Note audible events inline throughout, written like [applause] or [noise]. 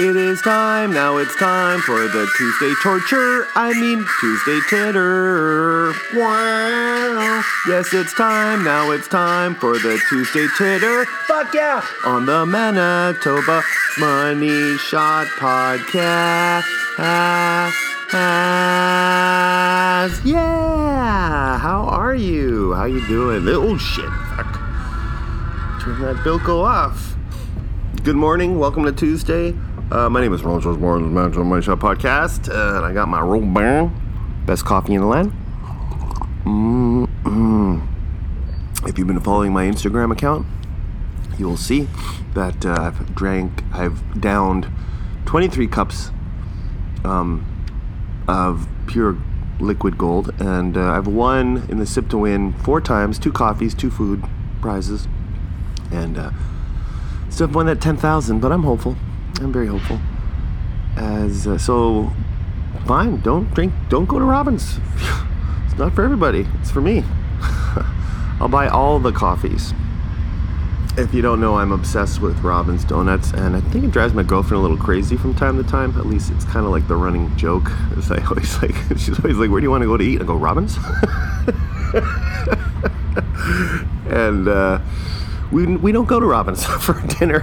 It is time, now it's time for the Tuesday torture. I mean, Tuesday titter. Wow. Yes, it's time, now it's time for the Tuesday titter. Fuck yeah! On the Manitoba Money Shot Podcast. Yeah! How are you? How you doing? Oh shit, fuck. Turn that Bilko off. Good morning, welcome to Tuesday. Uh, my name is Ron Osborne, the Manitoba Money Shot Podcast, uh, and I got my Robert, best coffee in the land. Mm-mm. If you've been following my Instagram account, you will see that uh, I've drank, I've downed 23 cups um, of pure liquid gold, and uh, I've won in the Sip to Win four times, two coffees, two food prizes, and uh, still have won that 10,000, but I'm hopeful. I'm very hopeful. As uh, so, fine. Don't drink. Don't go to Robin's. [laughs] it's not for everybody. It's for me. [laughs] I'll buy all the coffees. If you don't know, I'm obsessed with Robin's Donuts, and I think it drives my girlfriend a little crazy from time to time. At least it's kind of like the running joke. [laughs] It's I always like she's always like, "Where do you want to go to eat?" I go, "Robin's." and uh, we we don't go to Robin's [laughs] for dinner.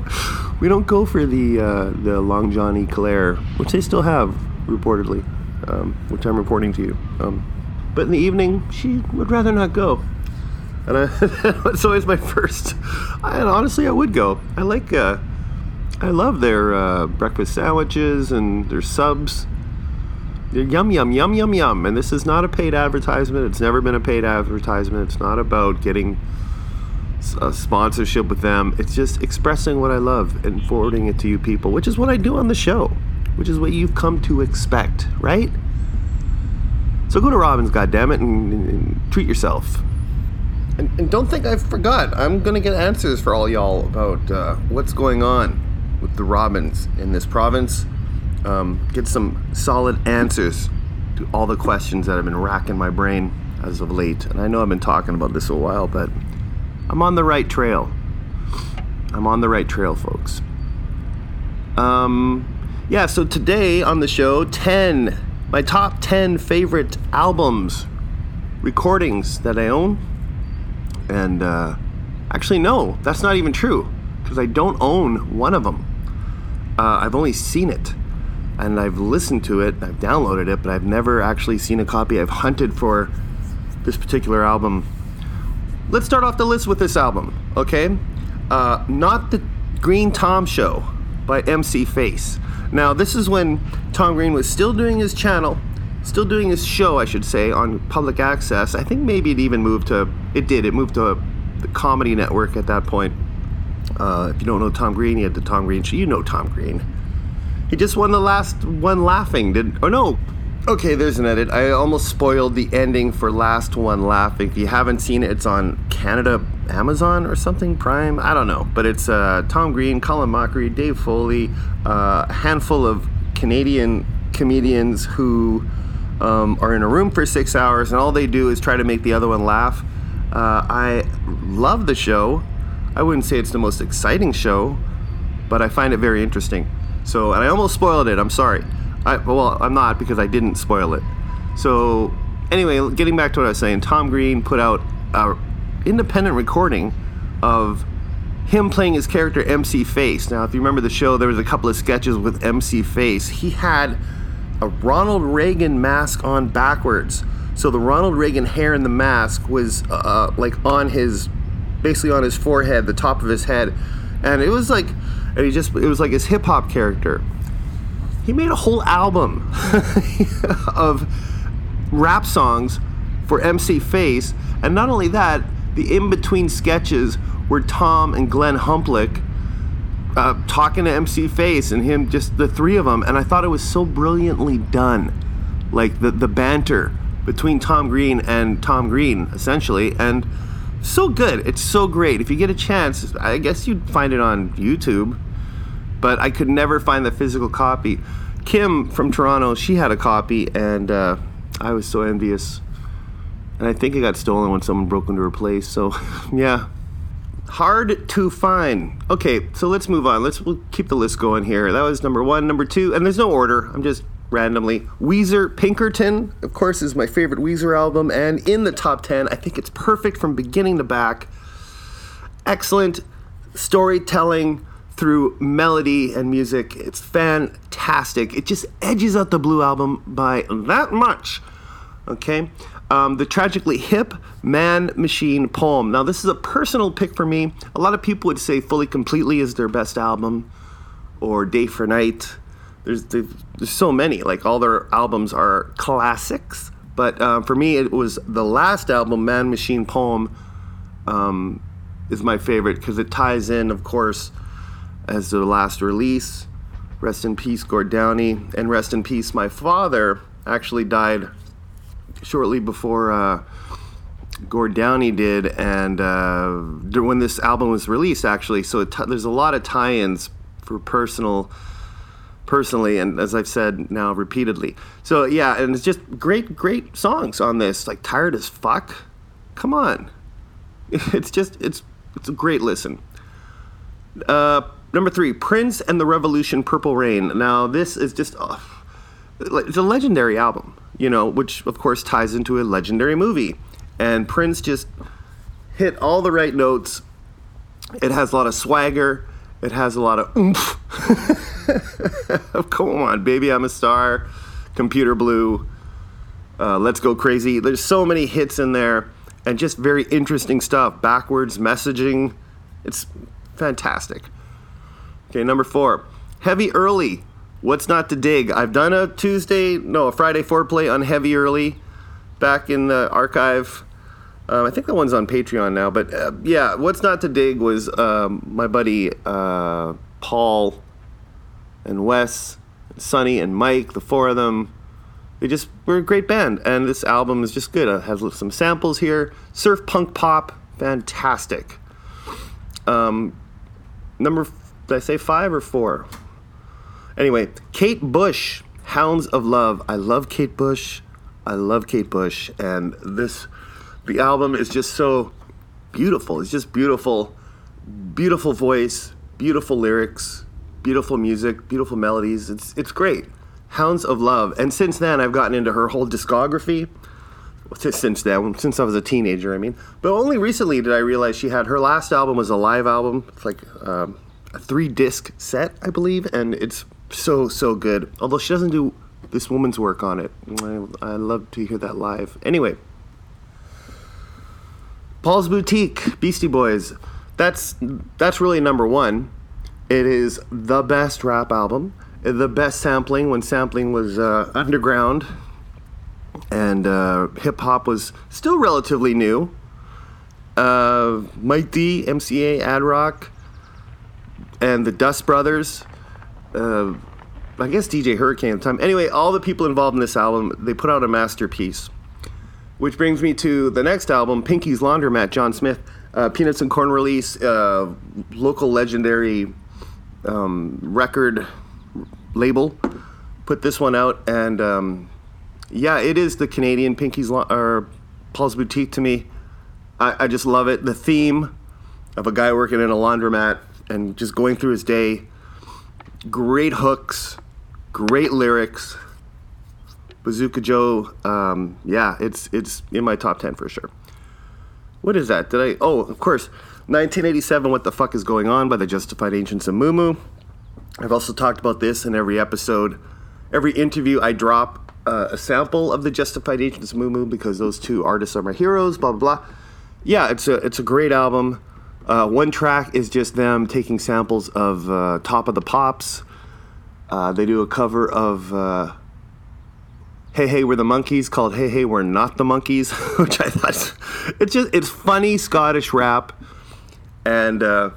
[laughs] we don't go for the uh, the Long John Eclair, which they still have reportedly, um, which I'm reporting to you. Um, but in the evening, she would rather not go, and I, [laughs] it's always my first. And honestly, I would go. I like. Uh, I love their uh, breakfast sandwiches and their subs. They're yum yum yum yum yum. And this is not a paid advertisement. It's never been a paid advertisement. It's not about getting a sponsorship with them. It's just expressing what I love and forwarding it to you people, which is what I do on the show, which is what you've come to expect, right? So go to Robin's, goddammit, and, and, and treat yourself. And, and, don't think I forgot. I'm gonna get answers for all y'all about uh, what's going on with the Robin's in this province. Um, get some solid answers to all the questions that have been racking my brain as of late. And I know I've been talking about this a while, but I'm on the right trail. I'm on the right trail, folks. Um, yeah, so today on the show, 10, my top 10 favorite albums, recordings that I own. And uh, actually, no, that's not even true because I don't own one of them. Uh, I've only seen it and I've listened to it, I've downloaded it, but I've never actually seen a copy. I've hunted for this particular album let's start off the list with this album, okay? Uh, not the Green Tom Show by MC Face. Now, this is when Tom Green was still doing his channel, still doing his show, I should say, on public access. I think maybe it even moved to, it did, it moved to the Comedy Network at that point. Uh, if you don't know Tom Green, he had the Tom Green show. You know Tom Green. He just won the last one laughing, did, oh no, Okay, there's an edit. I almost spoiled the ending for Last One Laughing. If you haven't seen it, it's on Canada Amazon or something, Prime. I don't know. But it's uh, Tom Green, Colin Mochrie, Dave Foley, uh, a handful of Canadian comedians who um, are in a room for six hours and all they do is try to make the other one laugh. Uh, I love the show. I wouldn't say it's the most exciting show, but I find it very interesting. So, and I almost spoiled it. I'm sorry. I, well, I'm not because I didn't spoil it. So, anyway, getting back to what I was saying, Tom Green put out an independent recording of him playing his character MC Face. Now, if you remember the show, there was a couple of sketches with MC Face. He had a Ronald Reagan mask on backwards. So the Ronald Reagan hair in the mask was uh, uh like on his, basically on his forehead, the top of his head, and it was like, and he just, it was like his hip hop character he made a whole album [laughs] of rap songs for MC Face. And not only that, the in between sketches were Tom and Glenn Humplik uh, talking to MC Face and him, just the three of them. And I thought it was so brilliantly done. Like the, the banter between Tom Green and Tom Green, essentially. And so good. It's so great. If you get a chance, I guess you'd find it on YouTube but I could never find the physical copy. Kim from Toronto, she had a copy, and uh, I was so envious. And I think it got stolen when someone broke into her place. So, [laughs] yeah, Hard to find. Okay, so let's move on. Let's we'll keep the list going here. That was number one. Number two, and there's no order. I'm just randomly. Weezer Pinkerton, of course, is my favorite Weezer album, and in the top 10, I think it's perfect from beginning to back. Excellent storytelling through melody and music. It's fantastic. It just edges out the Blue album by that much. Okay? Um, the Tragically Hip Man Machine Poem. Now, this is a personal pick for me. A lot of people would say Fully Completely is their best album, or Day for Night. There's, there's so many. Like, all their albums are classics. But uh, for me, it was the last album, Man Machine Poem, um, is my favorite because it ties in, of course, as the last release. Rest in peace, Gord Downie, and rest in peace, my father actually died shortly before uh, Gord Downie did, and uh, when this album was released, actually. So t- there's a lot of tie-ins for personal, personally, and as I've said now repeatedly. So yeah, and it's just great, great songs on this. Like tired as fuck. Come on, [laughs] it's just it's it's a great listen. Uh, number three, Prince and the Revolution, Purple Rain. Now this is just. Uh, it's a legendary album, you know, which of course ties into a legendary movie. And Prince just hit all the right notes. It has a lot of swagger. It has a lot of oomph. [laughs] Come on, baby, I'm a star. Computer Blue. Uh, Let's Go Crazy. There's so many hits in there and just very interesting stuff. Backwards messaging. It's fantastic. Okay, number four. Heavy Early What's not to dig? I've done a Tuesday, no, a Friday foreplay on Heavy Early back in the archive. Um, I think that one's on Patreon now, but uh, yeah, what's not to dig was um, my buddy uh, Paul and Wes, and Sonny and Mike, the four of them. They just were a great band, and this album is just good. It has some samples here, surf punk pop, fantastic. Um, number, did I say five or four? Anyway, Kate Bush, Hounds of Love. I love Kate Bush. I love Kate Bush, and this the album is just so beautiful. It's just beautiful, beautiful voice, beautiful lyrics, beautiful music, beautiful melodies. It's it's great. Hounds of Love, and since then I've gotten into her whole discography. Since then, since I was a teenager, I mean, but only recently did I realize she had her last album was a live album. It's like um, a three disc set, I believe, and it's so so good. Although she doesn't do this woman's work on it. I, I love to hear that live. Anyway, Paul's Boutique, Beastie Boys. That's that's really number one. It is the best rap album, the best sampling when sampling was uh, underground, and uh, hip hop was still relatively new. Uh, Mike D, MCA, Ad Rock, and the Dust Brothers uh, I guess DJ Hurricane at the time. Anyway, all the people involved in this album, they put out a masterpiece. Which brings me to the next album, Pinky's Laundromat, John Smith. Uh, Peanuts and Corn release, uh, local legendary um, record label, put this one out, and um, yeah, it is the Canadian Pinky's La- or Paul's Boutique to me. I, I just love it. The theme of a guy working in a laundromat and just going through his day great hooks, great lyrics. Bazooka Joe, um, yeah, it's it's in my top ten for sure. What is that? Did I? Oh, of course, 1987. What the fuck is going on by the Justified Ancients of Mu I've also talked about this in every episode, every interview. I drop uh, a sample of the Justified Ancients of Mu because those two artists are my heroes. Blah blah blah. Yeah, it's a it's a great album. Uh, one track is just them taking samples of uh, Top of the Pops. Uh, they do a cover of uh, "Hey Hey We're the Monkees called "Hey Hey We're Not the Monkees, [laughs] which I thought it's just it's funny Scottish rap, and uh,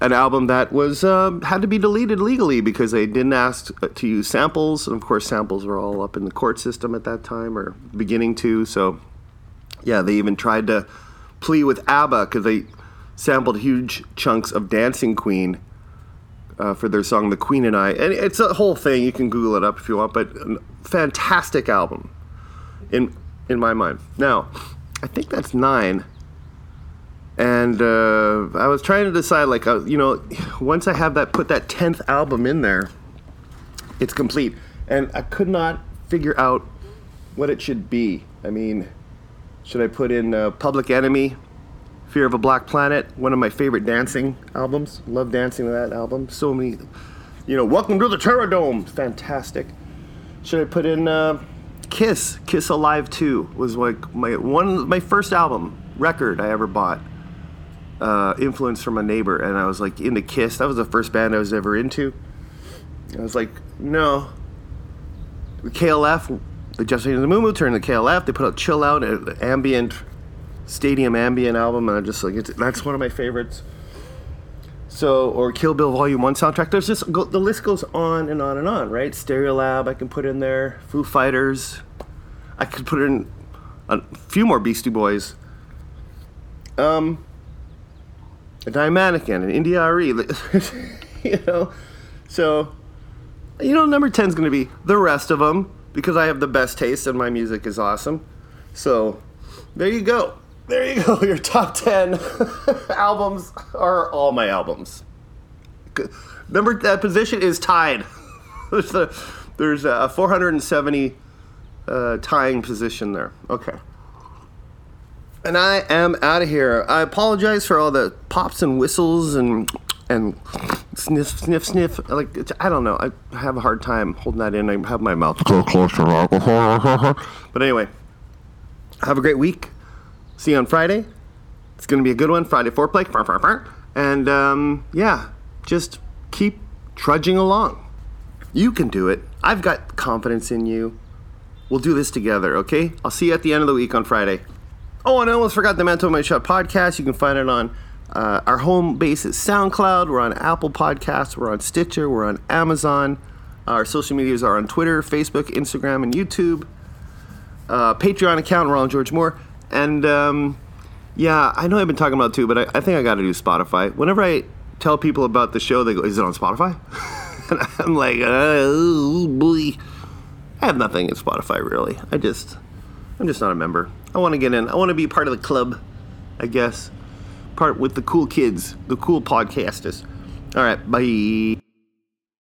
an album that was uh, had to be deleted legally because they didn't ask to use samples, and of course samples were all up in the court system at that time or beginning to. So yeah, they even tried to plea with ABBA because they sampled huge chunks of Dancing Queen uh, for their song "The Queen and I," and it's a whole thing. You can Google it up if you want, but fantastic album in in my mind. Now, I think that's nine. and uh, I was trying to decide, like, uh, you know, once I have that, put that tenth album in there, it's complete, and I could not figure out what it should be. I mean, should I put in uh, Public Enemy, Fear of a Black Planet, one of my favorite dancing albums. Love dancing to that album. So many, you know, Welcome to the Terrordome, fantastic. Should I put in uh, Kiss? Kiss Alive 2 was like my one my first album record I ever bought. Uh, influence from a neighbor, and I was like into Kiss. That was the first band I was ever into. I was like, no. KLF, the Just the Mu Mu turned the KLF. They put out Chill Out, an ambient, stadium ambient album, and I just like that's one of my favorites. So, or Kill Bill Volume One soundtrack. There's just go, the list goes on and on and on, right? Stereolab, I can put in there. Foo Fighters, I could put in a few more Beastie Boys. Um, a Mannequin, an India RE, [laughs] you know. So, you know, number 10 is going to be the rest of them because I have the best taste and my music is awesome. So, there you go. There you go. [laughs] Your top 10 [laughs] albums are all my albums. Number that position is tied. [laughs] there's a, there's a 470 uh, tying position there. Okay. And I am out of here. I apologize for all the pops and whistles and and sniff, sniff, sniff. Like I don't know. I have a hard time holding that in. I have my mouth close to alcohol. [laughs] but anyway, have a great week. See you on Friday. It's gonna be a good one. Friday foreplay. And um, yeah, just keep trudging along. You can do it. I've got confidence in you. We'll do this together, okay? I'll see you at the end of the week on Friday. Oh, and I almost forgot the Manitoba Money Shot podcast. You can find it on uh, our home base is SoundCloud. We're on Apple Podcasts. We're on Stitcher. We're on Amazon. Our social medias are on Twitter, Facebook, Instagram, and YouTube. Uh, Patreon account, Ronald George Moore. And um, yeah, I know I've been talking about too, but I, I think I got to do Spotify. Whenever I tell people about the show, they go, "Is it on Spotify?" [laughs] and I'm like, "Oh boy." I have nothing in Spotify really. I just, I'm just not a member. I want to get in. I want to be part of the club, I guess part with the cool kids, the cool podcasters. All right, bye.